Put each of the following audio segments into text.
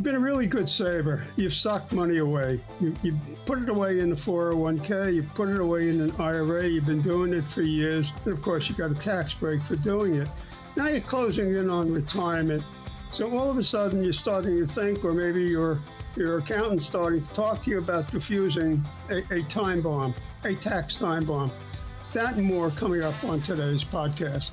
You've been a really good saver. You've socked money away. You, you put it away in the 401k, you put it away in an IRA. You've been doing it for years. And of course, you got a tax break for doing it. Now you're closing in on retirement. So all of a sudden, you're starting to think, or maybe your your accountant's starting to talk to you about diffusing a, a time bomb, a tax time bomb. That and more coming up on today's podcast.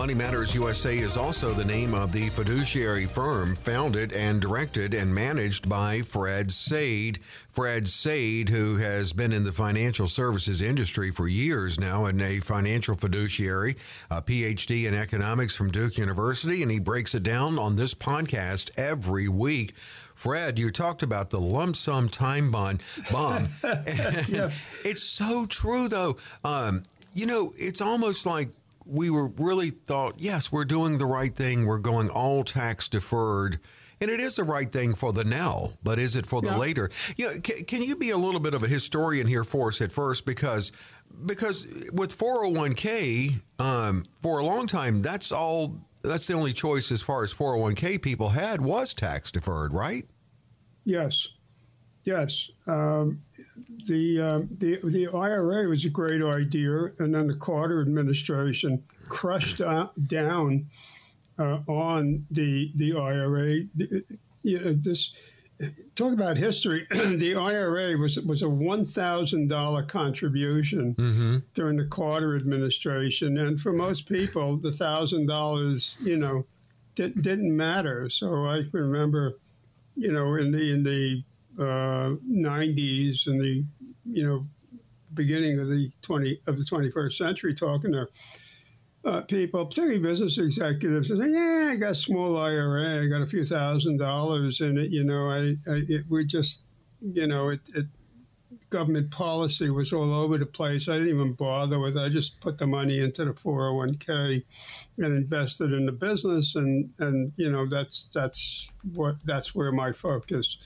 Money Matters USA is also the name of the fiduciary firm founded and directed and managed by Fred Sade. Fred Sade, who has been in the financial services industry for years now and a financial fiduciary, a PhD in economics from Duke University, and he breaks it down on this podcast every week. Fred, you talked about the lump sum time bond bomb. yeah. It's so true, though. Um, you know, it's almost like we were really thought, yes, we're doing the right thing. We're going all tax deferred. And it is the right thing for the now, but is it for the yeah. later? You know, c- can you be a little bit of a historian here for us at first? Because because with 401k, um, for a long time, that's all. That's the only choice as far as 401k people had was tax deferred, right? Yes, yes. Um, the, uh, the the IRA was a great idea, and then the Carter administration crushed down uh, on the the IRA. The, you know, this talk about history. the IRA was was a one thousand dollar contribution mm-hmm. during the Carter administration, and for most people, the thousand dollars, you know, did, didn't matter. So I can remember, you know, in the in the uh, 90s and the you know beginning of the 20 of the 21st century talking to uh, people, particularly business executives, and say, "Yeah, I got a small IRA. I got a few thousand dollars in it. You know, I, I it, we just, you know, it, it, government policy was all over the place. I didn't even bother with. it. I just put the money into the 401k and invested in the business, and and you know, that's that's what that's where my focus."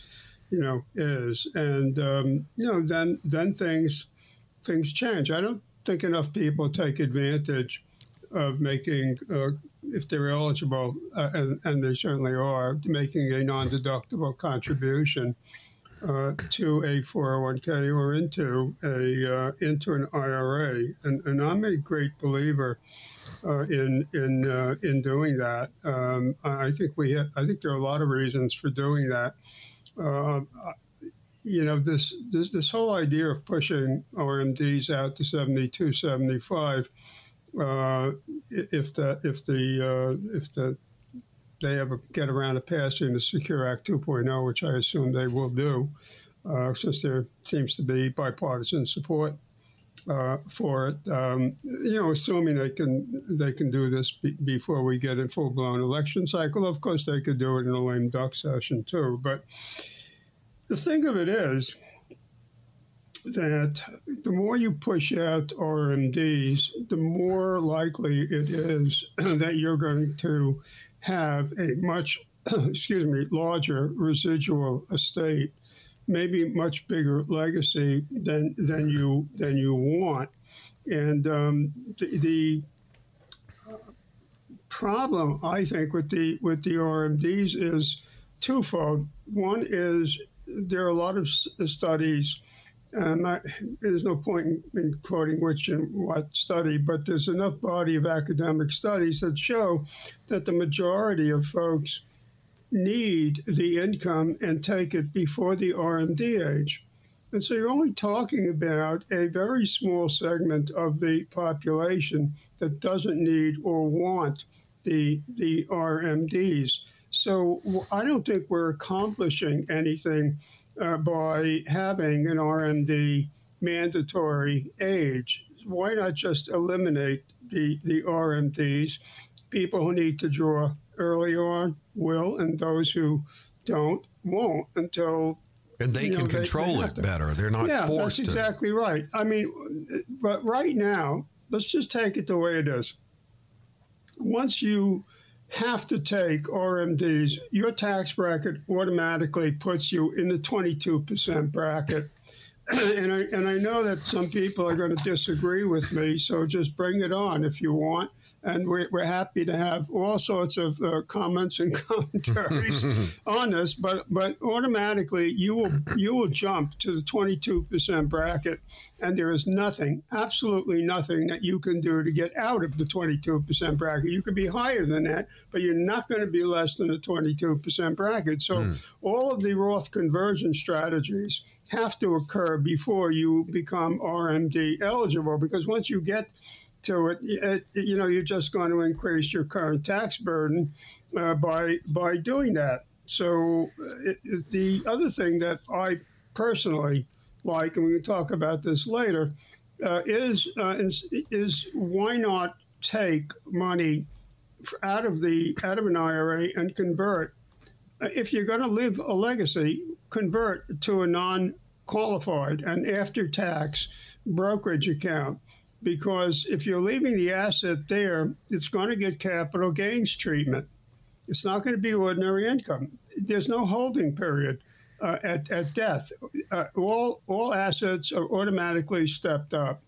You know, is. And um, you know, then then things things change. I don't think enough people take advantage of making, uh, if they're eligible, uh, and, and, they certainly are, making a non-deductible contribution uh, to a 401k or into a uh, into an IRA. And, and I'm a great believer. Uh, in in uh, in doing that, um, I think we I think there are a lot of reasons for doing that uh, you know, this, this, this whole idea of pushing RMDs out to 72, 75, uh, if the if the uh, if the they ever get around to passing the Secure Act 2.0, which I assume they will do, uh, since there seems to be bipartisan support uh, for it. Um, you know, assuming they can they can do this be- before we get a full blown election cycle. Of course, they could do it in a lame duck session too. But the thing of it is that the more you push out RMDs, the more likely it is that you're going to have a much excuse me larger residual estate maybe much bigger legacy than than you than you want. And um, the, the problem, I think, with the with the RMDs is twofold. One is there are a lot of studies. And there's no point in, in quoting which and what study, but there's enough body of academic studies that show that the majority of folks need the income and take it before the RMD age. And so you're only talking about a very small segment of the population that doesn't need or want the, the RMDs. So I don't think we're accomplishing anything uh, by having an RMD mandatory age. Why not just eliminate the, the RMDs? People who need to draw early on will, and those who don't won't until and they can know, control they, they it better. They're not yeah, forced that's exactly right. I mean, but right now, let's just take it the way it is. Once you have to take RMDs, your tax bracket automatically puts you in the 22% bracket. and I and I know that some people are going to disagree with me, so just bring it on if you want. And we're, we're happy to have all sorts of uh, comments and commentaries on this. But but automatically you will you will jump to the 22% bracket, and there is nothing, absolutely nothing that you can do to get out of the 22% bracket. You could be higher than that, but you're not going to be less than the 22% bracket. So mm. all of the Roth conversion strategies have to occur before you become RMD eligible because once you get to it, it you know, you're just going to increase your current tax burden uh, by by doing that. So it, it, the other thing that I personally like, and we can talk about this later, uh, is, uh, is is why not take money out of the out of an IRA and convert. Uh, if you're going to leave a legacy, convert to a non qualified an after tax brokerage account because if you're leaving the asset there, it's going to get capital gains treatment. It's not going to be ordinary income. There's no holding period uh, at, at death. Uh, all, all assets are automatically stepped up.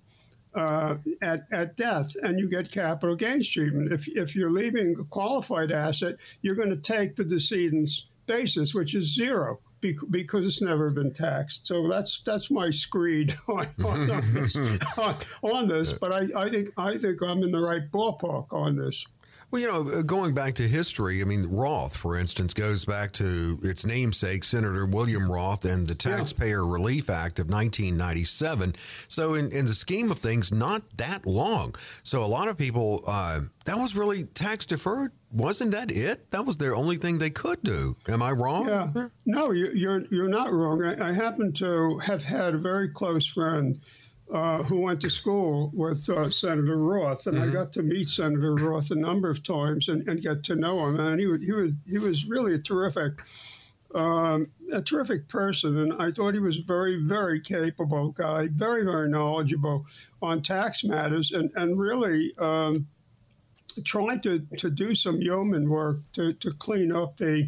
Uh, at, at death, and you get capital gains treatment. If, if you're leaving a qualified asset, you're going to take the decedent's basis, which is zero because it's never been taxed. So that's that's my screed on, on, on this. on, on, this, but I, I think I think I'm in the right ballpark on this. Well, you know, uh, going back to history, I mean, Roth, for instance, goes back to its namesake, Senator William Roth, and the Taxpayer yeah. Relief Act of 1997. So, in, in the scheme of things, not that long. So, a lot of people, uh, that was really tax deferred. Wasn't that it? That was their only thing they could do. Am I wrong? Yeah. No, you're, you're not wrong. I, I happen to have had a very close friend uh, who went to school with uh, Senator Roth, and mm-hmm. I got to meet Senator Roth a number of times and, and get to know him. And he, was he was he was really a terrific, um, a terrific person, and I thought he was a very very capable guy, very very knowledgeable on tax matters, and and really. Um, trying to, to do some yeoman work to, to clean up the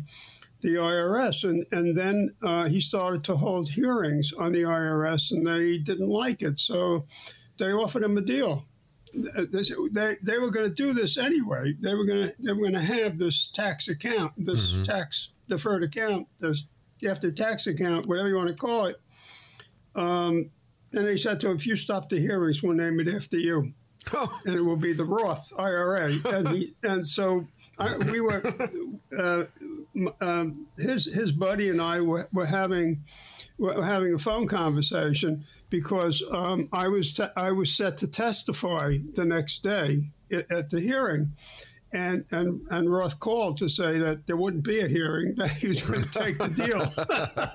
the IRS. And, and then uh, he started to hold hearings on the IRS, and they didn't like it. So they offered him a deal. They, they, they were going to do this anyway. They were going to they were going to have this tax account, this mm-hmm. tax deferred account, this after tax account, whatever you want to call it. Um, and they said to him, if you stop the hearings, we'll name it after you. and it will be the Roth IRA. And, he, and so I, we were, uh, um, his his buddy and I were, were having were having a phone conversation because um, I was te- I was set to testify the next day at the hearing, and and and Roth called to say that there wouldn't be a hearing; that he was going to take the deal.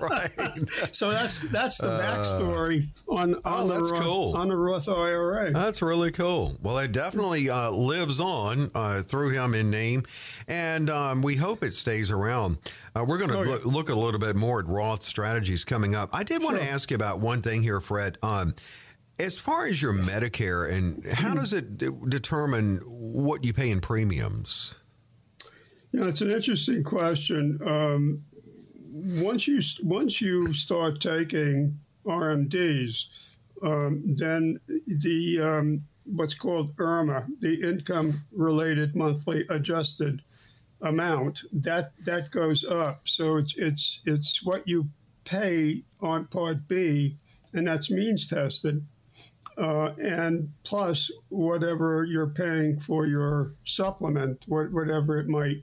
right. so that's that's the backstory uh, on oh, on, the Roth, cool. on the Roth IRA. That's really cool. Well, it definitely uh, lives on uh, through him in name, and um, we hope it stays around. Uh, we're going to oh, look, yeah. look, a little bit more at Roth strategies coming up. I did want to ask you about one thing here, Fred. Um, as far as your Medicare, and how does it determine what you pay in premiums? Yeah, it's an interesting question. Um, once you once you start taking RMDs, um, then the um, what's called IRMAA, the income related monthly adjusted amount, that that goes up. So it's it's it's what you pay on Part B, and that's means tested uh, and plus whatever you're paying for your supplement, whatever it might,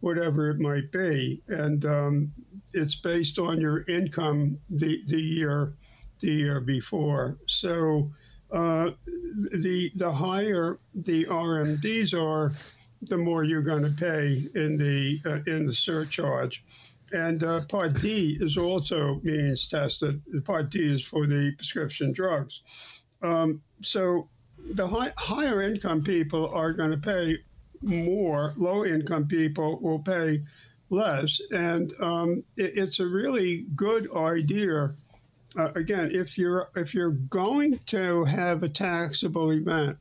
whatever it might be, and um, it's based on your income the the year the year before. So uh, the the higher the RMDs are, the more you're going to pay in the uh, in the surcharge. And uh, Part D is also means tested. Part D is for the prescription drugs. Um, so the high, higher income people are going to pay more. Low income people will pay less, and um, it, it's a really good idea. Uh, again, if you're if you're going to have a taxable event,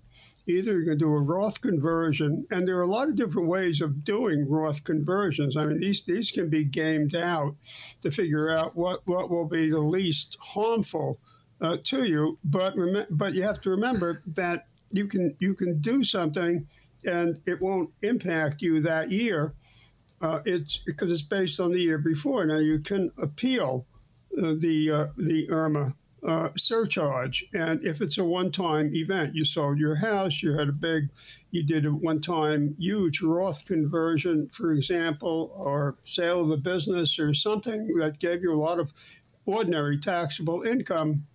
either you're going to do a Roth conversion, and there are a lot of different ways of doing Roth conversions. I mean, these these can be gamed out to figure out what what will be the least harmful uh, to you. But rem- but you have to remember that you can you can do something, and it won't impact you that year. Uh, it's because it's based on the year before. Now you can appeal uh, the uh, the IRMAA uh, surcharge. And if it's a one time event, you sold your house, you had a big, you did a one time huge Roth conversion, for example, or sale of a business or something that gave you a lot of ordinary taxable income,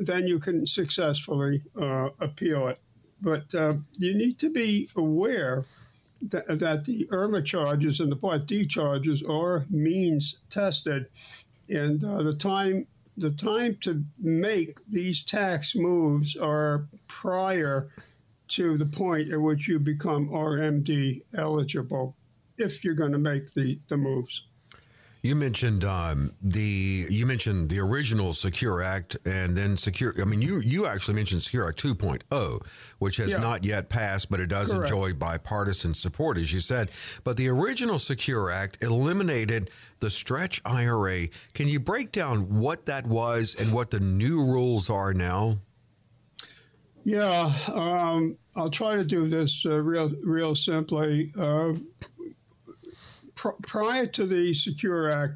then you can successfully uh, appeal it. But uh, you need to be aware that, the IRMAA charges and the Part D charges are means tested. And uh, the time the time to make these tax moves are prior to the point at which you become RMD eligible if you're going to make the, the moves. You mentioned um, the you mentioned the original Secure Act and then Secure. I mean, you you actually mentioned Secure Act 2.0, which has yeah. not yet passed, but it does Correct. enjoy bipartisan support, as you said. But the original Secure Act eliminated the stretch IRA. Can you break down what that was and what the new rules are now? Yeah, um, I'll try to do this uh, real real simply. Uh, pr- prior to the Secure Act,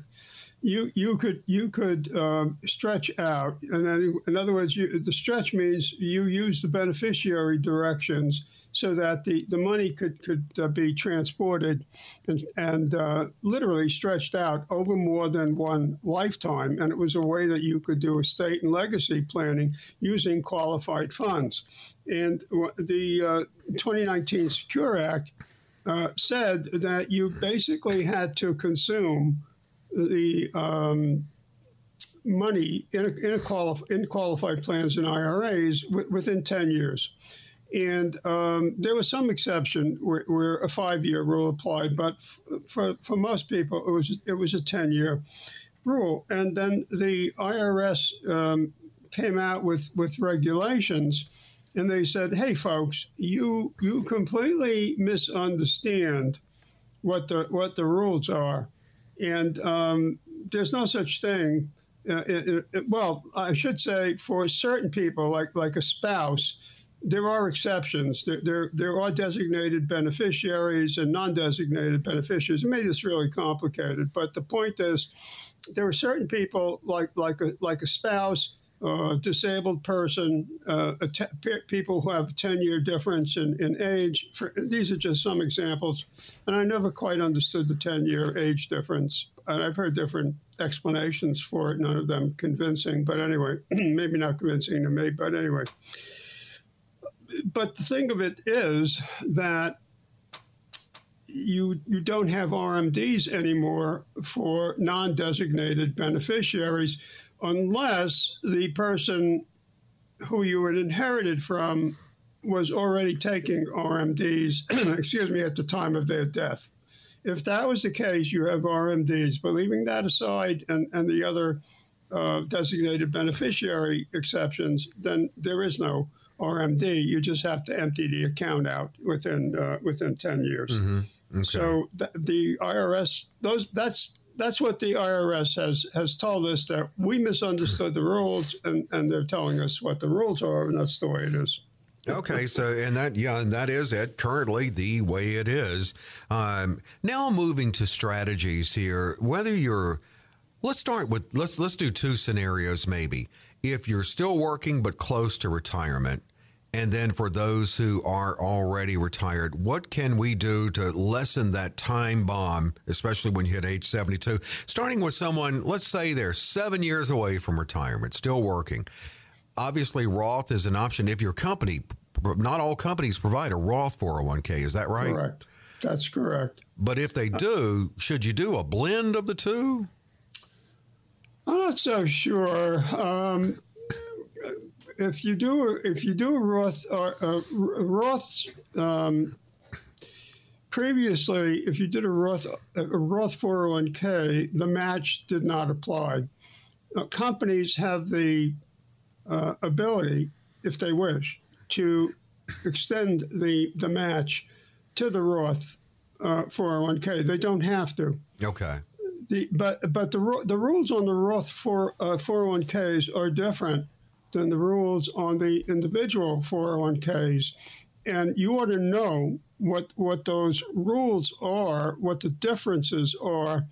you you could you could um, stretch out, and then in other words, you, the stretch means you use the beneficiary directions so that the, the money could could uh, be transported and and uh, literally stretched out over more than one lifetime, and it was a way that you could do estate and legacy planning using qualified funds, and the uh, 2019 Secure Act uh, said that you basically had to consume the um, money in, a, in, a in, qualified plans and IRAs w- within 10 years. And um, there was some exception where, where a five-year rule applied, but f- for, for most people, it was it was a 10-year rule. And then the IRS um, came out with, with regulations and they said, "Hey, folks, you you completely misunderstand what the what the rules are, and um, there's no such thing." Uh, it, it, well, I should say for certain people, like like a spouse, there are exceptions. There, there, there are designated beneficiaries and non-designated beneficiaries. It made this really complicated, but the point is, there are certain people like like a like a spouse uh, disabled person, uh, people who have 10 year difference in, in age. For, these are just some examples. And I never quite understood the 10 year age difference. And I've heard different explanations for it, none of them convincing. But anyway, maybe not convincing to me, but anyway. But the thing of it is that you you don't have RMDs anymore for non-designated beneficiaries unless the person who you had inherited from was already taking RMDs, excuse me, at the time of their death. If that was the case, you have RMDs. But leaving that aside and, and the other uh, designated beneficiary exceptions, then there is no RMD. You just have to empty the account out within uh, within ten years. Mm-hmm. Okay. So th- the IRS, those that's that's what the IRS has has told us that we misunderstood the rules, and, and they're telling us what the rules are, and that's the way it is. Okay, so and that yeah, and that is it. Currently, the way it is. Um, now, moving to strategies here. Whether you're, let's start with let's let's do two scenarios maybe. If you're still working but close to retirement, and then for those who are already retired, what can we do to lessen that time bomb, especially when you hit age 72? Starting with someone, let's say they're seven years away from retirement, still working. Obviously, Roth is an option if your company, not all companies provide a Roth 401k. Is that right? Correct. That's correct. But if they do, should you do a blend of the two? I'm not so sure. Um, if you do if you do a Roth uh, uh, Roth um, previously, if you did a Roth a Roth 401k, the match did not apply. Uh, companies have the uh, ability, if they wish, to extend the the match to the Roth uh, 401k. They don't have to. Okay. The, but but the the rules on the Roth 4, uh, 401ks are different than the rules on the individual 401ks, and you ought to know what what those rules are, what the differences are.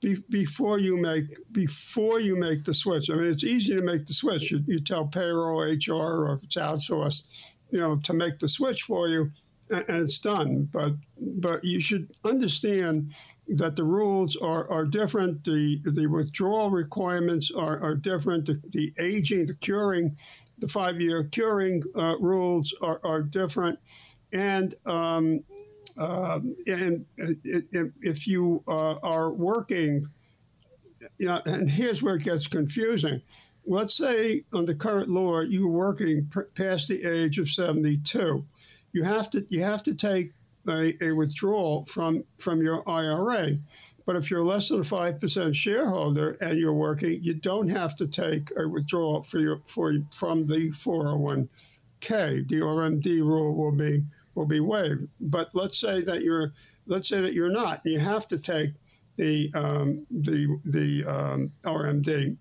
Be, before you make before you make the switch, I mean, it's easy to make the switch. You, you tell payroll, HR, or if it's outsourced, you know, to make the switch for you, and, and it's done. But but you should understand that the rules are, are different. The the withdrawal requirements are, are different. The, the aging, the curing, the five year curing uh, rules are, are different. And um, uh, and if you uh, are working, you know, and here's where it gets confusing. Let's say on the current law, you're working past the age of 72. You have to you have to take a, a withdrawal from from your IRA. But if you're less than a five percent shareholder and you're working, you don't have to take a withdrawal for your for from the 401k. The RMD rule will be will be waived. But let's say that you're let's say that you're not. You have to take the um, the the um, RMD.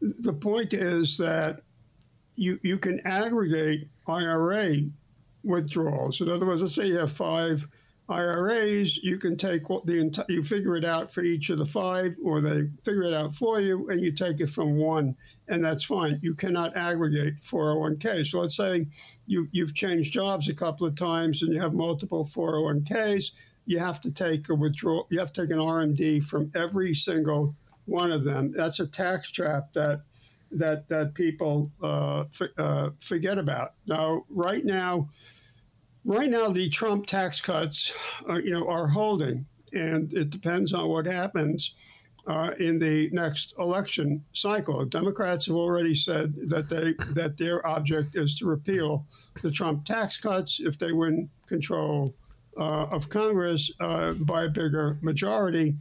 The point is that you you can aggregate IRA withdrawals. In other words, let's say you have five IRAs, you can take what the entire, you figure it out for each of the five, or they figure it out for you, and you take it from one, and that's fine. You cannot aggregate 401k. So let's say you you've changed jobs a couple of times, and you have multiple 401ks. You have to take a withdrawal. You have to take an RMD from every single one of them. That's a tax trap that that that people uh, f- uh, forget about. Now, right now, right now, the Trump tax cuts, are, you know, are holding, and it depends on what happens. Uh, in the next election cycle, Democrats have already said that they that their object is to repeal the Trump tax cuts if they win control uh, of Congress uh, by a bigger majority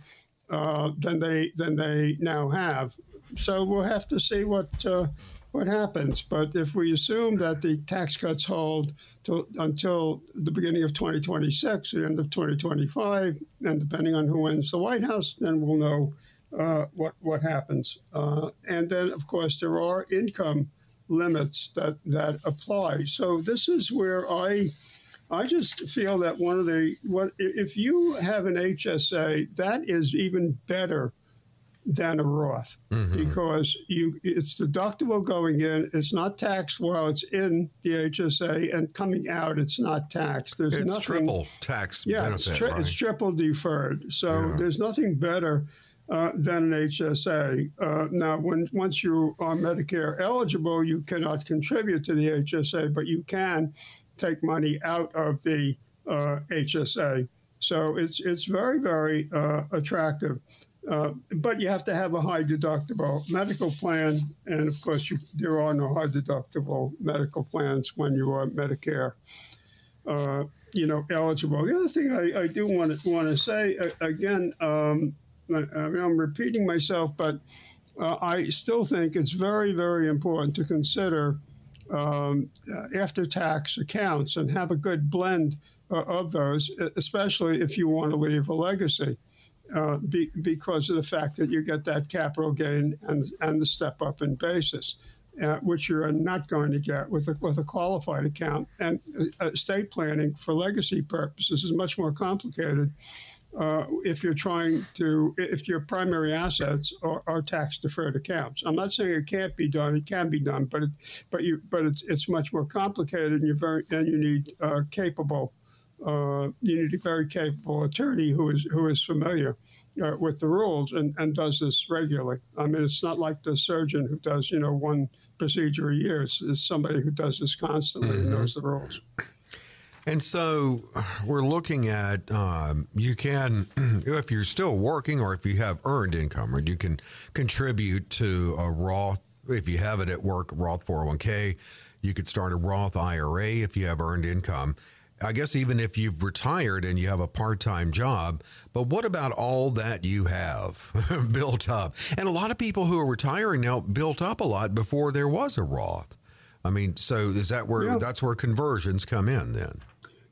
uh, than they than they now have so we'll have to see what uh, what happens. But if we assume that the tax cuts hold to, until the beginning of 2026, the end of 2025, and depending on who wins the White House, then we'll know uh, what what happens. Uh, and then, of course, there are income limits that that apply. So this is where I. I just feel that one of the what if you have an HSA, that is even better than a Roth mm-hmm. because you it's deductible going in. It's not taxed while it's in the HSA, and coming out, it's not taxed. There's it's nothing, triple tax yeah, benefit. It's, tri- right? it's triple deferred. So yeah. there's nothing better. Uh, than an HSA. Uh, now, when once you are Medicare eligible, you cannot contribute to the HSA, but you can take money out of the uh, HSA. So it's it's very very uh, attractive. Uh, but you have to have a high deductible medical plan, and of course, you, there are no high deductible medical plans when you are Medicare, uh, you know, eligible. The other thing I, I do want to want to say uh, again, um, I, I'm repeating myself, but uh, I still think it's very, very important to consider um, after tax accounts and have a good blend uh, of those, especially if you want to leave a legacy uh, be, because of the fact that you get that capital gain and, and the step up in basis, uh, which you're not going to get with a, with a qualified account. And uh, estate planning for legacy purposes is much more complicated. Uh, if you're trying to, if your primary assets are, are, tax deferred accounts, I'm not saying it can't be done; it can be done, but it, but you, but it's it's much more complicated, and you're very, and you need uh, capable you need a very capable attorney who is who is familiar uh, with the rules and, and does this regularly. I mean, it's not like the surgeon who does you know one procedure a year. It's, it's somebody who does this constantly mm-hmm. and knows the rules. And so we're looking at um, you can, if you're still working or if you have earned income, you can contribute to a Roth if you have it at work, Roth 401k. You could start a Roth IRA if you have earned income. I guess even if you've retired and you have a part time job, but what about all that you have built up? And a lot of people who are retiring now built up a lot before there was a Roth. I mean, so is that where yeah. that's where conversions come in then?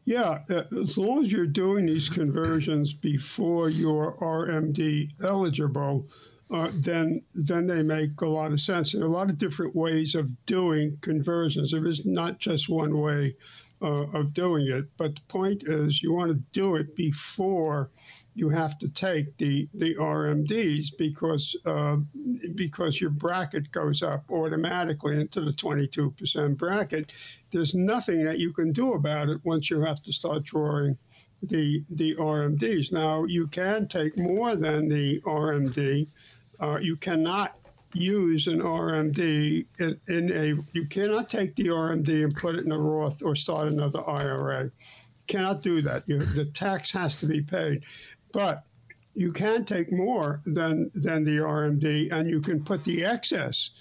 Yeah, uh, as long as you're doing these conversions before you're RMD eligible, uh, then then they make a lot of sense. There are a lot of different ways of doing conversions. There is not just one way uh, of doing it, but the point is you want to do it before you have to take the the RMDs because uh, because your bracket goes up automatically into the 22% bracket. There's nothing that you can do about it once you have to start drawing the the RMDs. Now you can take more than the RMD. Uh, you cannot use an RMD in, in, a. You cannot take the RMD and put it in a Roth or start another IRA. You cannot do that. You, the tax has to be paid. But you can take more than than the RMD, and you can put the excess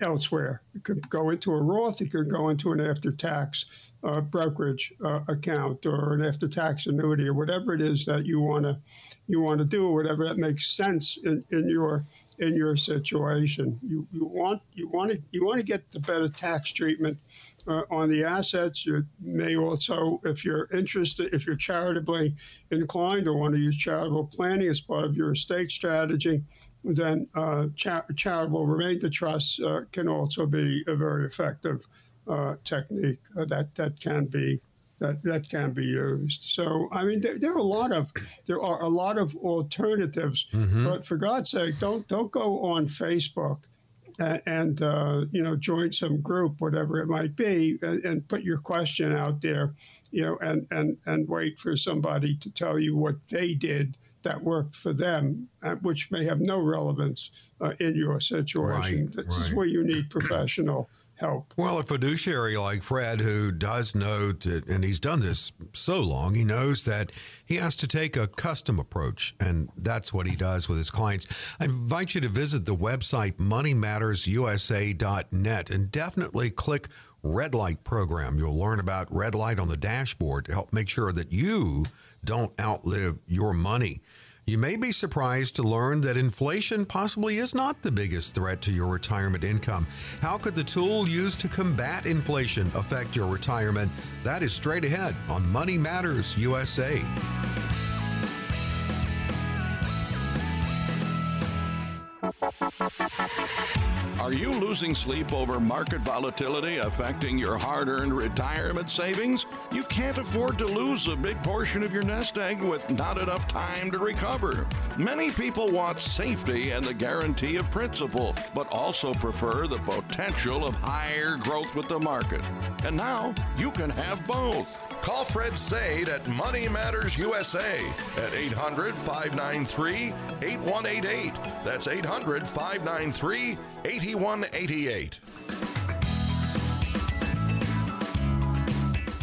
elsewhere. It could go into a Roth. It could go into an after-tax uh, brokerage uh, account or an after-tax annuity or whatever it is that you want to you want to do, whatever that makes sense in, in your in your situation. You, you want you want to you want to get the better tax treatment uh, on the assets. You may also, if you're interested, if you're charitably inclined or want to use charitable planning as part of your estate strategy, then uh, charitable remainder trusts uh, can also be a very effective uh, technique uh, that that can be that that can be used. So I mean, there, there, are a lot of there are a lot of alternatives, mm-hmm. but for God's sake, don't don't go on Facebook and, and uh, you know join some group, whatever it might be, and, and, put your question out there, you know, and and and wait for somebody to tell you what they did that worked for them, uh, which may have no relevance uh, in your situation. Right, this right. is where you need professional help. Well, a fiduciary like Fred, who does know, to, and he's done this so long, he knows that he has to take a custom approach, and that's what he does with his clients. I invite you to visit the website moneymattersusa.net and definitely click Red Light Program. You'll learn about Red Light on the dashboard to help make sure that you don't outlive your money. You may be surprised to learn that inflation possibly is not the biggest threat to your retirement income. How could the tool used to combat inflation affect your retirement? That is straight ahead on Money Matters USA. Are you losing sleep over market volatility affecting your hard earned retirement savings? You can't afford to lose a big portion of your nest egg with not enough time to recover. Many people want safety and the guarantee of principal, but also prefer the potential of higher growth with the market. And now you can have both. Call Fred Sade at Money Matters USA at 800 593 8188. That's 800 593 8188.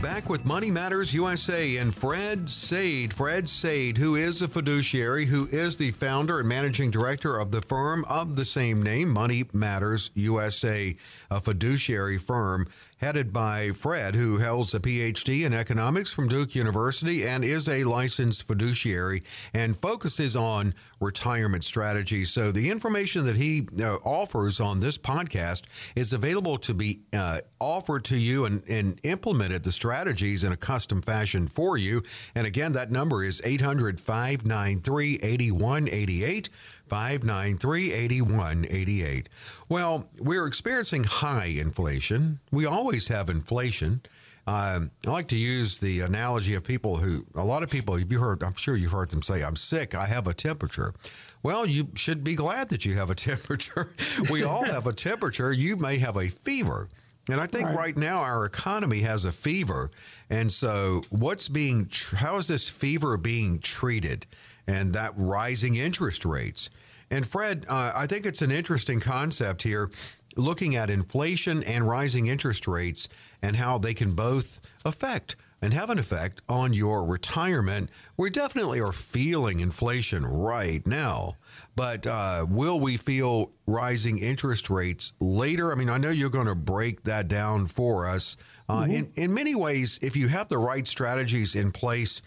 Back with Money Matters USA and Fred Sade. Fred Sade, who is a fiduciary, who is the founder and managing director of the firm of the same name, Money Matters USA, a fiduciary firm headed by Fred, who holds a PhD in economics from Duke University and is a licensed fiduciary and focuses on retirement strategies. So, the information that he uh, offers on this podcast is available to be uh, offered to you and, and implemented the strategies in a custom fashion for you. And again, that number is 800 593 8188. 593 8188. Well, we're experiencing high inflation. We always have inflation. Um, I like to use the analogy of people who, a lot of people, you heard, I'm sure you've heard them say, I'm sick, I have a temperature. Well, you should be glad that you have a temperature. we all have a temperature. You may have a fever. And I think right. right. now our economy has a fever. And so, what's being, how is this fever being treated? And that rising interest rates. And Fred, uh, I think it's an interesting concept here, looking at inflation and rising interest rates and how they can both affect and have an effect on your retirement. We definitely are feeling inflation right now, but uh, will we feel rising interest rates later? I mean, I know you're going to break that down for us. Uh, mm-hmm. in, in many ways, if you have the right strategies in place,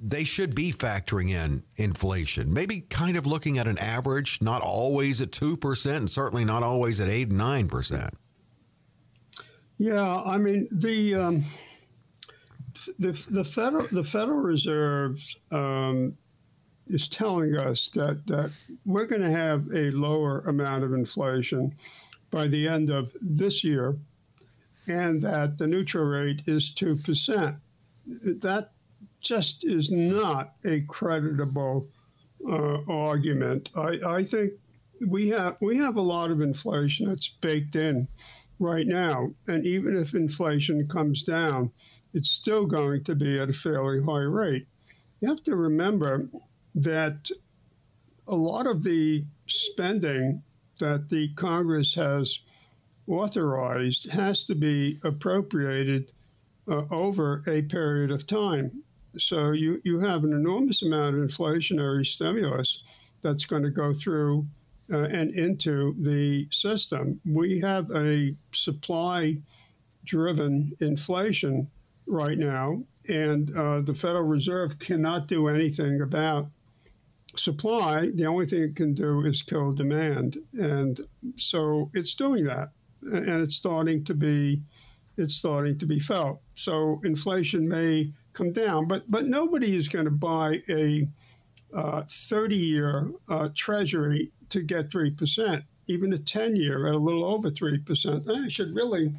they should be factoring in inflation. Maybe kind of looking at an average, not always at 2%, and certainly not always at 8 9%. Yeah, I mean, the. Um, the, the federal the Federal Reserve um, is telling us that, that we're going to have a lower amount of inflation by the end of this year, and that the neutral rate is two percent. That just is not a creditable uh, argument. I, I think we have we have a lot of inflation that's baked in right now, and even if inflation comes down, it's still going to be at a fairly high rate. You have to remember that a lot of the spending that the Congress has authorized has to be appropriated uh, over a period of time. So you, you have an enormous amount of inflationary stimulus that's going to go through uh, and into the system. We have a supply driven inflation right now, and uh, the Federal Reserve cannot do anything about supply. The only thing it can do is kill demand, and so it's doing that, and it's starting to be it's starting to be felt. So inflation may come down, but but nobody is going to buy a 30-year uh, uh, Treasury to get three percent. Even a 10-year at a little over three percent. I should really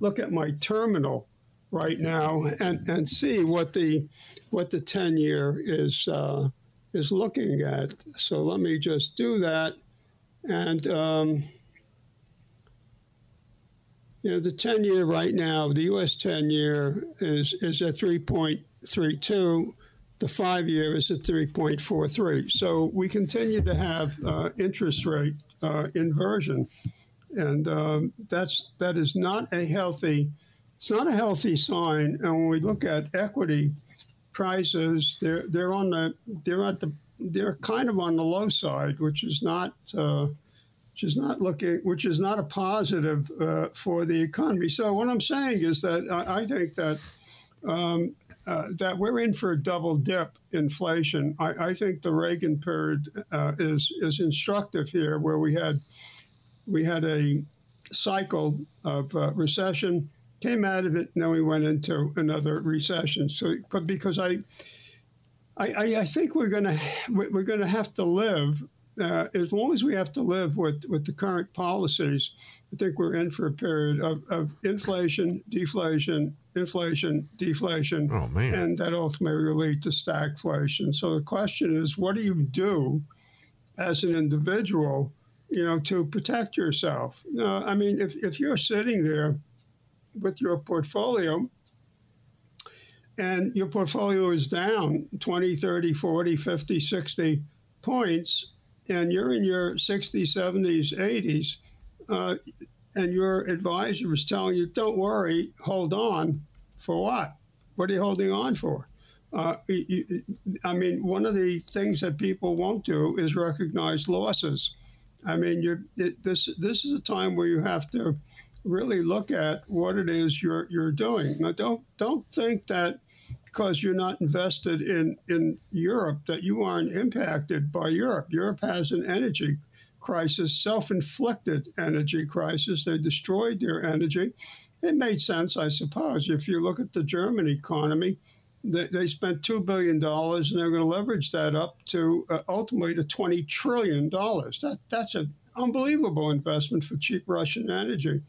look at my terminal right now and, and see what the what the 10-year is uh, is looking at. So let me just do that, and. Um, you know, the 10 year right now, the US 10 year is, is at 3.32. The five year is at 3.43. So we continue to have uh, interest rate uh, inversion. And um, that's, that is not a healthy, it's not a healthy sign. And when we look at equity prices, they're, they're on the, they're at the, they're kind of on the low side, which is not, uh, which is not looking, which is not a positive uh, for the economy. So what I'm saying is that I, I think that um, uh, that we're in for a double dip inflation. I, I think the Reagan period uh, is is instructive here, where we had we had a cycle of uh, recession, came out of it, and then we went into another recession. So, but because I I, I, think we're going to we're going to have to live uh, as long as we have to live with, with the current policies, I think we're in for a period of, of inflation, deflation, inflation, deflation. Oh, man. And that ultimately will lead to stagflation. So the question is, what do you do as an individual, you know, to protect yourself? You I mean, if, if you're sitting there with your portfolio and your portfolio is down 20, 30, 40, 50, 60 points, and you're in your 60s, 70s, 80s, uh, and your advisor is telling you, don't worry, hold on. For what? What are you holding on for? Uh, I mean, one of the things that people won't do is recognize losses. I mean, it, this this is a time where you have to really look at what it is you're you're doing. Now, don't don't think that because you're not invested in, in Europe that you aren't impacted by Europe. Europe has an energy crisis, self inflicted energy crisis. They destroyed their energy. It made sense, I suppose. If you look at the German economy, they, they spent $2 billion and they're going to leverage that up to uh, ultimately to $20 trillion. That, that's an unbelievable investment for cheap Russian energy.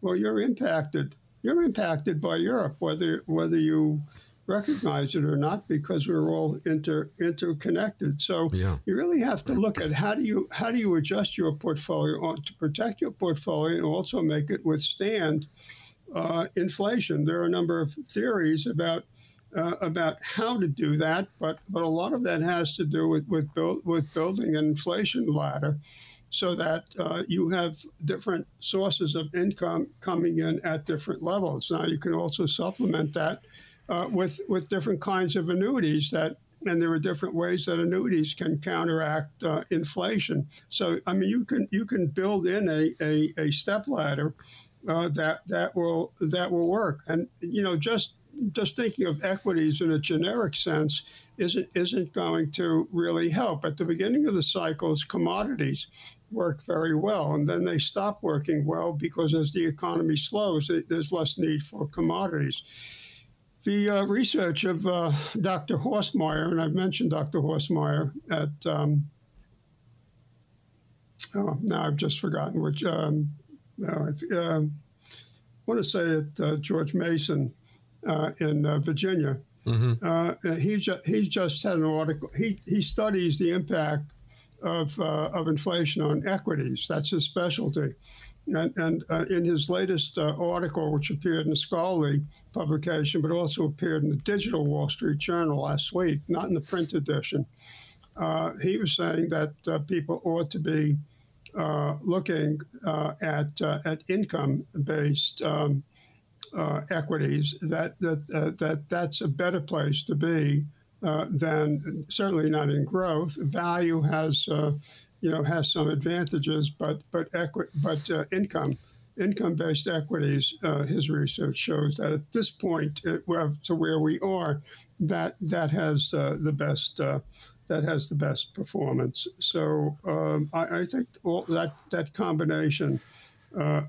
Well, you're impacted. You're impacted by Europe, whether whether you recognize it or not because we're all inter interconnected. So yeah. you really have to look at how do you how do you adjust your portfolio to protect your portfolio and also make it withstand uh, inflation. There are a number of theories about uh, about how to do that, but but a lot of that has to do with with, build, with building an inflation ladder. So that uh, you have different sources of income coming in at different levels. Now, you can also supplement that uh, with with different kinds of annuities that. And there are different ways that annuities can counteract uh, inflation. So, I mean, you can you can build in a, a, a step ladder uh, that that will that will work. And you know, just just thinking of equities in a generic sense isn't isn't going to really help. At the beginning of the cycles, commodities work very well, and then they stop working well because as the economy slows, there's less need for commodities. The uh, research of uh, Dr. Horstmeyer, and I've mentioned Dr. Horstmeyer at um, oh, now I've just forgotten which. Um, uh, I want to say at uh, George Mason uh, in uh, Virginia. Mm-hmm. Uh, he, ju- he just had an article. He, he studies the impact of, uh, of inflation on equities. That's his specialty. And, and uh, in his latest uh, article, which appeared in a scholarly publication, but also appeared in the digital Wall Street Journal last week, not in the print edition, he was saying that people ought to be looking at, at income based um, uh, equities, that that uh, that that's a better place to be uh, than certainly not in growth. Value has uh, you know has some advantages, but but equi- but uh, income income-based equities, uh, his research shows that at this point, it, to where we are, that that has the best that has the best performance. So um, I, I, think all that that combination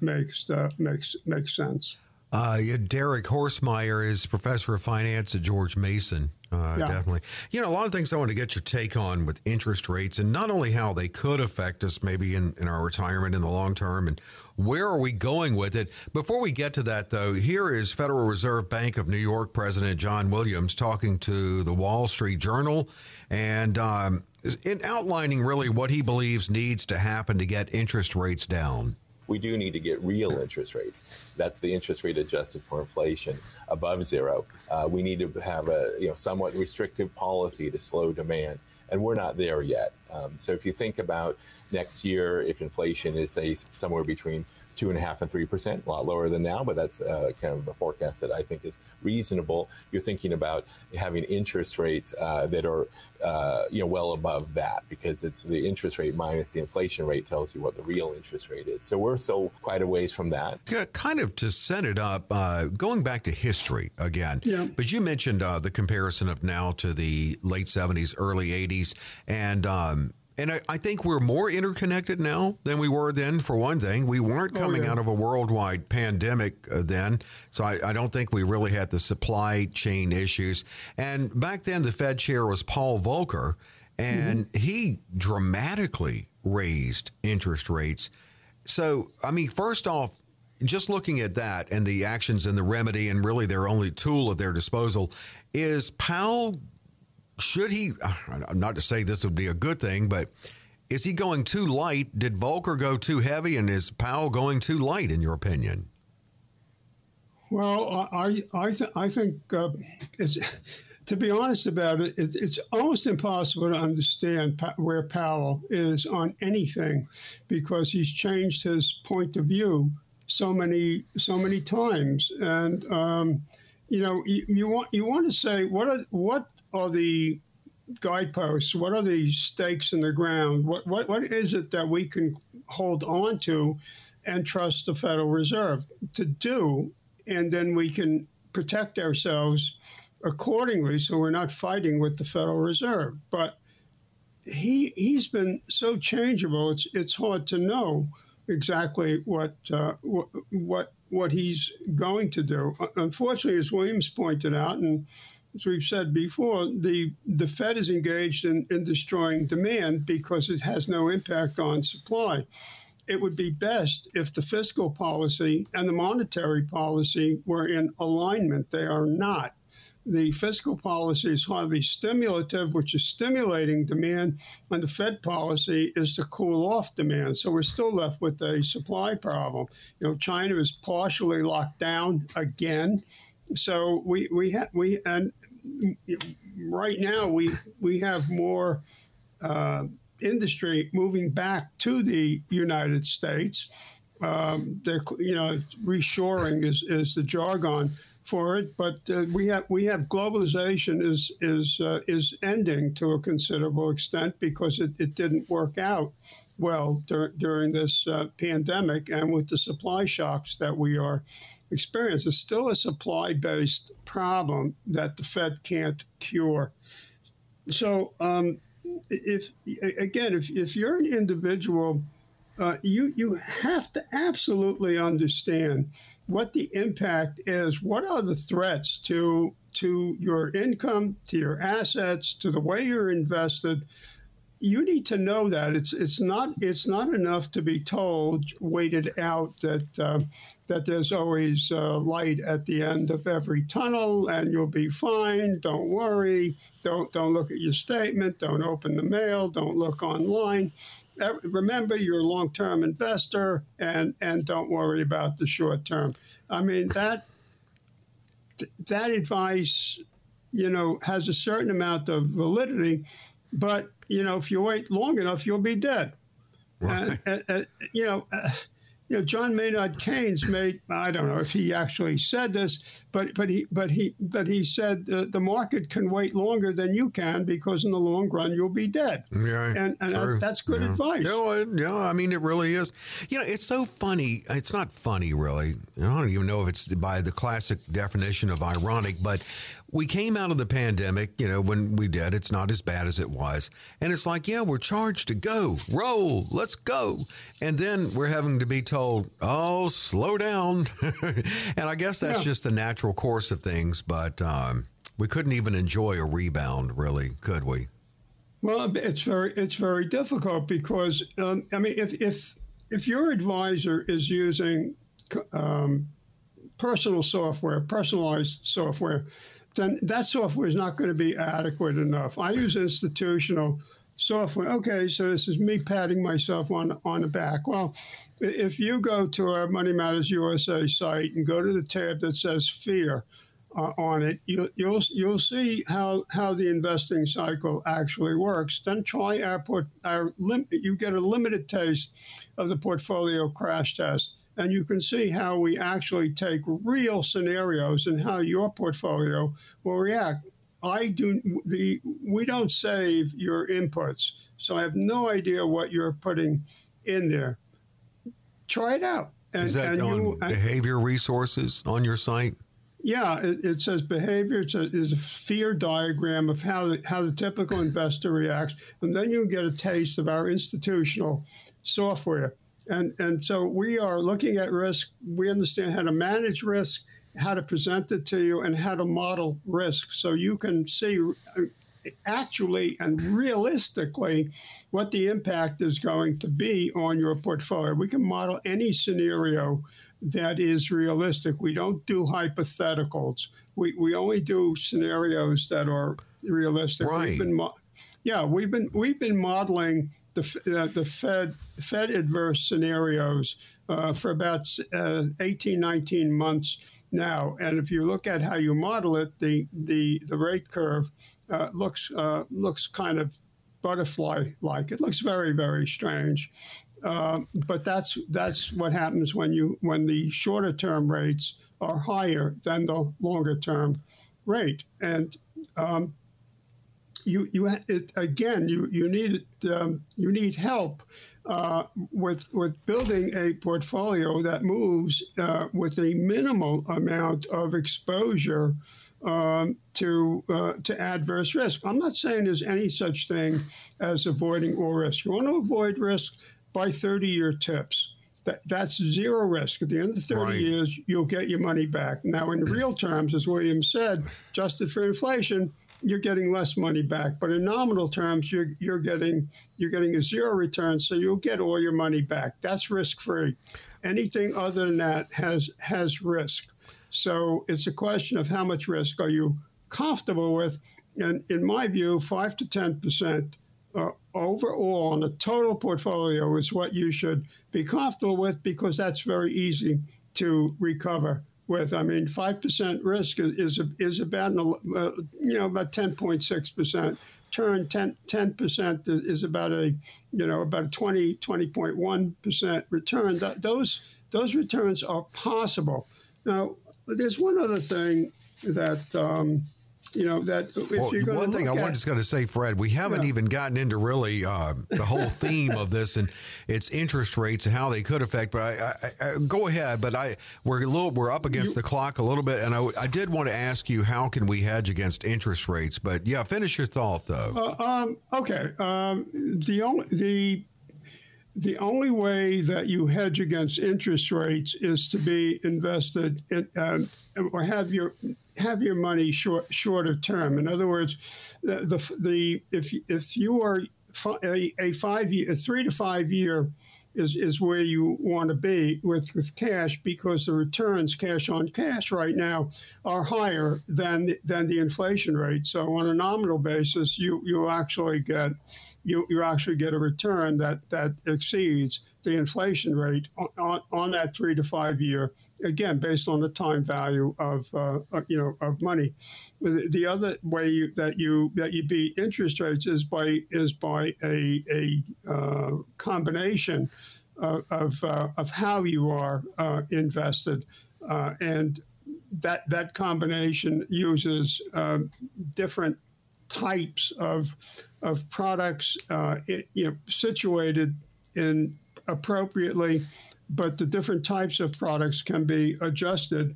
makes makes makes sense. Uh, Derek Horstmeyer is professor of finance at George Mason. Uh, yeah. Definitely. You know, a lot of things I want to get your take on with interest rates and not only how they could affect us maybe in, in our retirement in the long term and where are we going with it. Before we get to that, though, here is Federal Reserve Bank of New York President John Williams talking to the Wall Street Journal and um, in outlining really what he believes needs to happen to get interest rates down we do need to get real interest rates. That's the interest rate adjusted for inflation above zero. Uh, we need to have a you know somewhat restrictive policy to slow demand, and we're not there yet. Um, so if you think about next year, if inflation is say somewhere between two and a half and three percent, a lot lower than now, but that's uh, kind of a forecast that I think is reasonable. You're thinking about having interest rates uh, that are uh, you know well above that because it's the interest rate minus the inflation rate tells you what the real interest rate is. So we're still quite a ways from that. Kind of to set it up, uh, going back to history again. Yeah. But you mentioned uh, the comparison of now to the late '70s, early '80s, and um, and I, I, think we're more interconnected now than we were then, for one thing. We weren't oh, coming oh, yeah. out of a worldwide pandemic uh, then. So I, I, don't think we really had the supply chain issues. And back then, the Fed chair was Paul Volcker, and mm-hmm. he dramatically raised interest rates. So, I mean, first off, just looking at that and the actions and the remedy, and really their only tool at their disposal, is Powell should he, uh, not to say this would be a good thing, but is he going too light? Did Volcker go too heavy? And is Powell going too light, in your opinion? Well, I, I, th- I think uh, to be honest about it, it, it's almost impossible to understand pa- where Powell is on anything because he's changed his point of view so many so many times. And um, you know, you, you, want you want to say what are, what are the guideposts? What are the stakes in the ground? What, what, what is it that we can hold on to and trust the Federal Reserve to do? And then we can protect ourselves accordingly so we're not fighting with the Federal Reserve. But he, he's been so changeable, it's, it's hard to know exactly what, uh, what, what, what he's going to do. Unfortunately, as Williams pointed out, and as we've said before, the, the Fed is engaged in, in destroying demand because it has no impact on supply. It would be best if the fiscal policy and the monetary policy were in alignment. They are not. The fiscal policy is highly stimulative, which is stimulating demand, and the Fed policy is to cool off demand. So we're still left with a supply problem. You know, China is partially locked down again so we we we and right now we we have more uh, industry moving back to the United States. Um, they're you know reshoring is, is the jargon for it, but uh, we have we have globalization is is uh, is ending to a considerable extent because it, it didn't work out well dur- during this uh, pandemic and with the supply shocks that we are experiencing. It's still a supply based problem that the Fed can't cure. So, um, if again, if, if you're an individual, uh, you you have to absolutely understand what the impact is. What are the threats to to your income, to your assets, to the way you're invested? You need to know that it's it's not it's not enough to be told waited out that uh, that there's always uh, light at the end of every tunnel and you'll be fine. Don't worry. Don't don't look at your statement. Don't open the mail. Don't look online. Remember, you're a long-term investor, and and don't worry about the short term. I mean that that advice, you know, has a certain amount of validity, but you know, if you wait long enough, you'll be dead. Right. Uh, uh, uh, you know, uh, you know, John Maynard Keynes made I don't know if he actually said this, but but he but he but he said uh, the market can wait longer than you can because in the long run you'll be dead. Yeah, and, and that's good yeah. advice. Yeah, yeah, I mean it really is. You know, it's so funny. It's not funny really. I don't even know if it's by the classic definition of ironic, but we came out of the pandemic, you know, when we did, it's not as bad as it was. And it's like, yeah, we're charged to go, roll, let's go. And then we're having to be told, oh, slow down. and I guess that's yeah. just the natural course of things. But um, we couldn't even enjoy a rebound, really, could we? Well, it's very it's very difficult because um, I mean, if if if your advisor is using um, personal software, personalized software, then that software is not going to be adequate enough. I use institutional software. Okay, so this is me patting myself on on the back. Well, if you go to our Money Matters USA site and go to the tab that says Fear uh, on it, you, you'll you'll see how how the investing cycle actually works. Then try our port our lim- you get a limited taste of the portfolio crash test and you can see how we actually take real scenarios and how your portfolio will react. I do the we don't save your inputs, so I have no idea what you're putting in there. Try it out. And, Is that on you, behavior resources on your site? Yeah, it, it says behavior. It's a, it's a fear diagram of how the, how the typical investor reacts, and then you get a taste of our institutional software. And, and so we are looking at risk. We understand how to manage risk, how to present it to you, and how to model risk so you can see uh, actually and realistically what the impact is going to be on your portfolio. We can model any scenario that is realistic. We don't do hypotheticals. We, we only do scenarios that are realistic. Right. We've been, yeah, we've been we've been modeling the, uh, the Fed Fed adverse scenarios uh, for about uh, 18, 19 months now. And if you look at how you model it, the the, the rate curve uh, looks uh, looks kind of butterfly like. It looks very very strange. Uh, but that's that's what happens when you when the shorter term rates are higher than the longer term rate. And um, you you it, again you you need um, you need help uh, with with building a portfolio that moves uh, with a minimal amount of exposure um, to uh, to adverse risk. I'm not saying there's any such thing as avoiding all risk. You want to avoid risk by 30 year tips. That, that's zero risk. At the end of 30 right. years, you'll get your money back. Now, in real terms, as William said, adjusted for inflation, you're getting less money back. But in nominal terms, you're you're getting you're getting a zero return, so you'll get all your money back. That's risk free. Anything other than that has has risk. So it's a question of how much risk are you comfortable with. And in my view, five to ten percent uh, overall on a total portfolio is what you should be comfortable with because that's very easy to recover with. I mean, five percent risk is is about uh, you know about ten point six percent. Turn 10 percent is about a you know about a 20 20.1 percent return. That, those those returns are possible. Now, there's one other thing that um, you know that if Well, one thing I at, wanted to say, Fred, we haven't Yeah. even gotten into really uh, the whole theme of this and its interest rates and how they could affect. But I, I, I go ahead. But I we're a little we're up against the clock a little bit, and I, I did want to ask you how can we hedge against interest rates? But yeah, finish your thought though. Uh, um, okay. Um, the only the the only way that you hedge against interest rates is to be invested in um, or have your have your money short shorter term. In other words, the the, the if if you are a, a five year a three to five year is, is where you want to be with, with cash because the returns cash on cash right now are higher than than the inflation rate. So on a nominal basis, you you actually get you, you actually get a return that that exceeds the inflation rate on, on, on that three to five year. Again, based on the time value of uh, uh, you know of money. The the other way you, that you that you beat interest rates is by is by a a uh, combination of of, uh, of how you are uh, invested, uh, and that that combination uses um, different types of of products, uh, it, you know, situated in appropriately, but the different types of products can be adjusted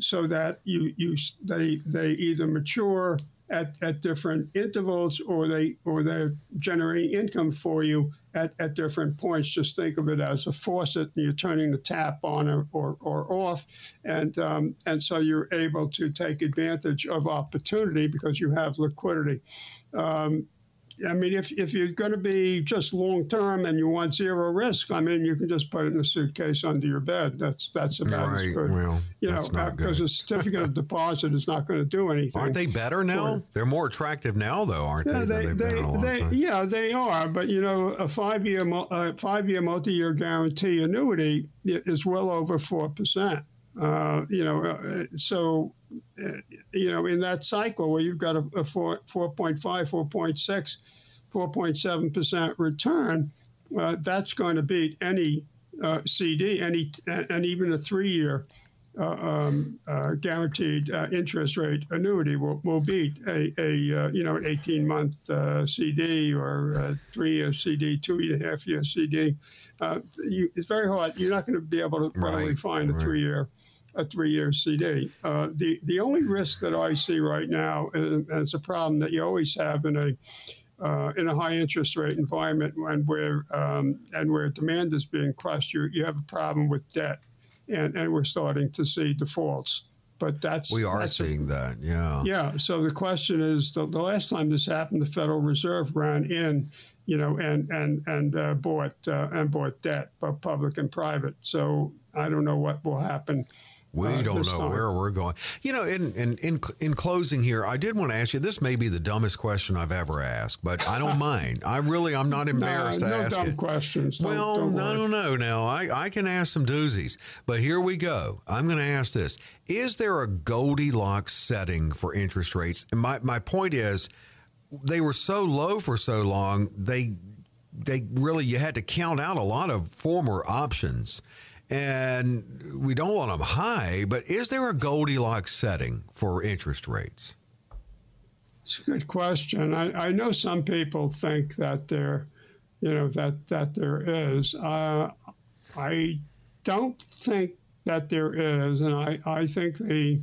so that you you they they either mature at, at different intervals or they or they're generating income for you at, at different points. Just think of it as a faucet and you're turning the tap on or, or, or off. And um, and so you're able to take advantage of opportunity because you have liquidity. Um, I mean, if, if you're going to be just long term and you want zero risk, I mean, you can just put it in a suitcase under your bed. That's that's about as right. good. Well, you know, because a certificate of deposit is not going to do anything. Aren't they better now? They're more attractive now, though, aren't Yeah, they? they, they, been in a long they, yeah, they are. But you know, a five-year, mul- uh, five-year multi-year guarantee annuity is well over four percent. Uh, you know, uh, so uh, you know, in that cycle where you've got a, a four, 4.5, 4.6, 4.7 percent return, uh, that's going to beat any uh, CD, any, and even a three-year uh, um, uh, guaranteed uh, interest rate annuity will, will beat a, a uh, you know an 18 month uh, CD or a three year CD, two and a half year CD. Uh, you, it's very hard. You're not going to be able to probably Right, find a right. three year a three year CD. Uh, the the only risk that I see right now, and, and it's a problem that you always have in a uh, in a high interest rate environment and where um, and where demand is being crushed, you you have a problem with debt, and and we're starting to see defaults. But that's we are that's a- seeing that. Yeah. yeah. So the question is, the, the last time this happened, the Federal Reserve ran in, you know, and and and uh, bought uh, and bought debt, both public and private. So I don't know what will happen. We uh, don't know time. where we're going. You know, in, in in in closing here, I did want to ask you. This may be the dumbest question I've ever asked, but I don't mind. I really, I'm not embarrassed no, to no ask dumb it. questions. Don't- Well, don't I don't know now. I, I can ask some doozies, but here we go. I'm going to ask this: Is there a Goldilocks setting for interest rates? And my my point is, they were so low for so long. They they really you had to count out a lot of former options. And we don't want them high, but is there a Goldilocks setting for interest rates? It's a good question. I, I know some people think that there, you know, that that there is. Uh, I don't think that there is, and I, I think the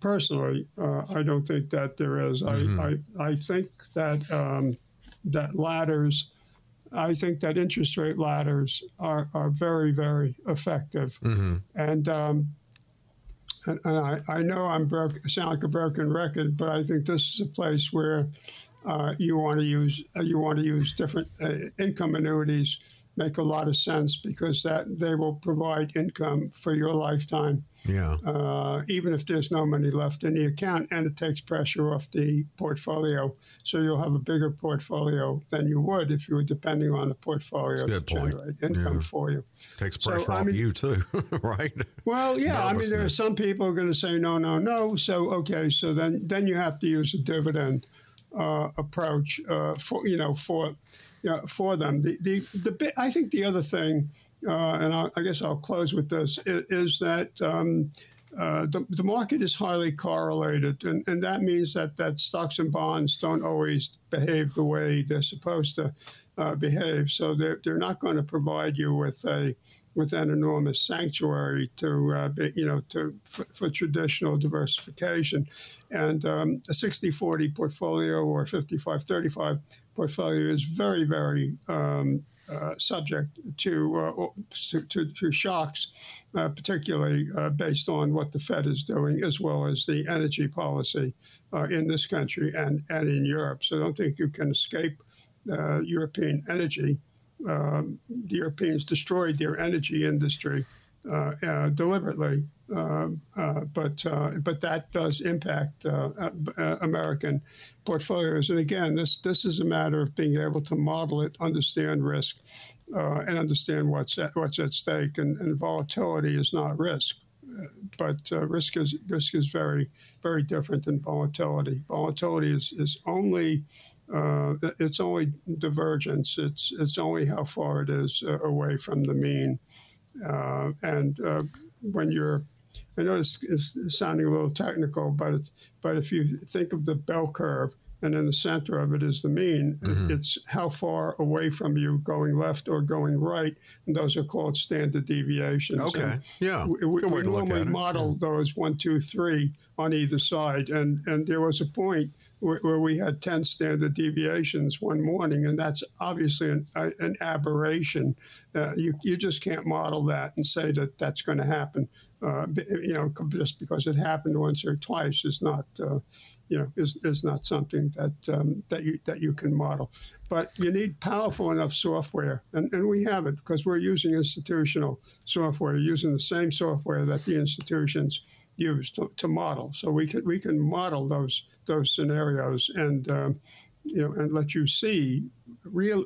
personally, uh, I don't think that there is. I, I I think that um, that ladders. I think that interest rate ladders are, are very, very effective. And um, and, and I, I know I'm broke, sound like a broken record, but I think this is a place where uh, you want to use uh, you want to use different uh, income annuities. Make a lot of sense because that they will provide income for your lifetime, Yeah. uh, even if there's no money left in the account, and it takes pressure off the portfolio. So you'll have a bigger portfolio than you would if you were depending on the portfolio to point. generate income Yeah. for you. Takes So, pressure I off mean- you too, right? Well, yeah, I mean, there are some people are going to say no, no, no. So okay, so then then you have to use a dividend uh, approach uh, for you know for you know, for them. The the the bit, I think the other thing, uh, and I, I guess I'll close with this, is, is that. Um, uh, the, the market is highly correlated, and, and that means that, that stocks and bonds don't always behave the way they're supposed to uh, behave. So they're, they're not going to provide you with a with an enormous sanctuary to uh, you know to for, for traditional diversification, and um, a 60-40 portfolio or 55-35 portfolio is very very um, uh, subject to, uh, to, to, to, shocks, uh, particularly uh, based on what the Fed is doing, as well as the energy policy uh, in this country and, and in Europe. So I don't think you can escape uh, European energy. Um, the Europeans destroyed their energy industry deliberately but uh, but that does impact uh, American portfolios. And again, this this is a matter of being able to model it, understand risk, and understand what's at, what's at stake. And, and volatility is not risk, but risk is risk is very very different than volatility. Volatility is is only uh, it's only divergence. It's it's only how far it is uh, away from the mean. Uh, and when you're I know it's, it's, sounding a little technical, but it's, but if you think of the bell curve, and in the center of it is the mean. Mm-hmm. It's how far away from you going left or going right, and those are called standard deviations. Okay, and yeah. We, we, we normally model yeah. those one, two, three on either side, and and there was a point where, we had ten standard deviations one morning, and that's obviously an, a, an aberration. Uh, you you just can't model that and say that that's going to happen. Uh, you know, just because it happened once or twice is not. Uh, you know, is, is not something that um, that you that you can model. But you need powerful enough software, and, and we have it because we're using institutional software, using the same software that the institutions use to, to model. So we can we can model those those scenarios and um, you know and let you see real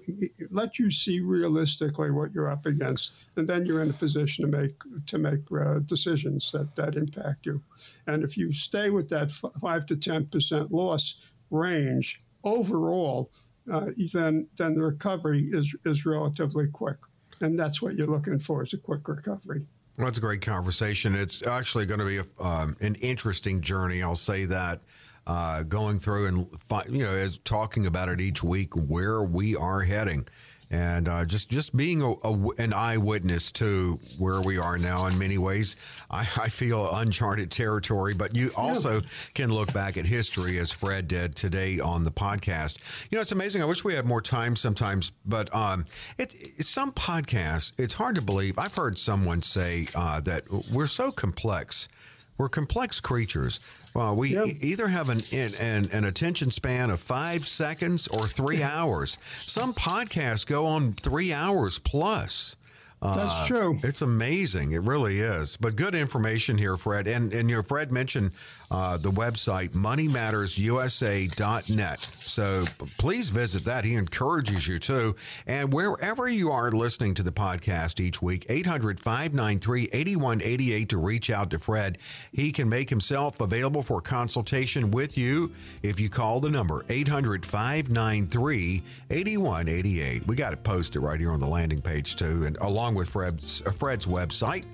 let you see realistically what you're up against and then you're in a position to make to make uh, decisions that that impact you and if you stay with that 5 to 10% loss range overall uh, then then the recovery is is relatively quick and that's what you're looking for is a quick recovery well, that's a great conversation. It's actually going to be a, um, an interesting journey. I'll say that uh, going through and you know as talking about it each week where we are heading. And uh, just just being a, a, an eyewitness to where we are now in many ways. I, I feel uncharted territory but you also can look back at history as Fred did today on the podcast. You know it's amazing. I wish we had more time sometimes but um, it, some podcasts it's hard to believe. I've heard someone say uh, that we're so complex. We're complex creatures well, we yep. either have an, an, an attention span of five seconds or three hours. Some podcasts go on three hours plus. That's uh, true. It's amazing. It really is. But good information here, Fred. And and your Fred mentioned uh, the website moneymattersusa.net. So please visit that. He encourages you to. And wherever you are listening to the podcast each week, 800 593 8188 to reach out to Fred. He can make himself available for consultation with you if you call the number 800 593 8188. We got it posted right here on the landing page, too, and along with Fred's, uh, Fred's website.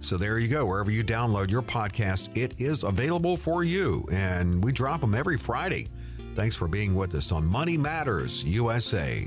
So there you go. Wherever you download your podcast, it is available for you. And we drop them every Friday. Thanks for being with us on Money Matters USA.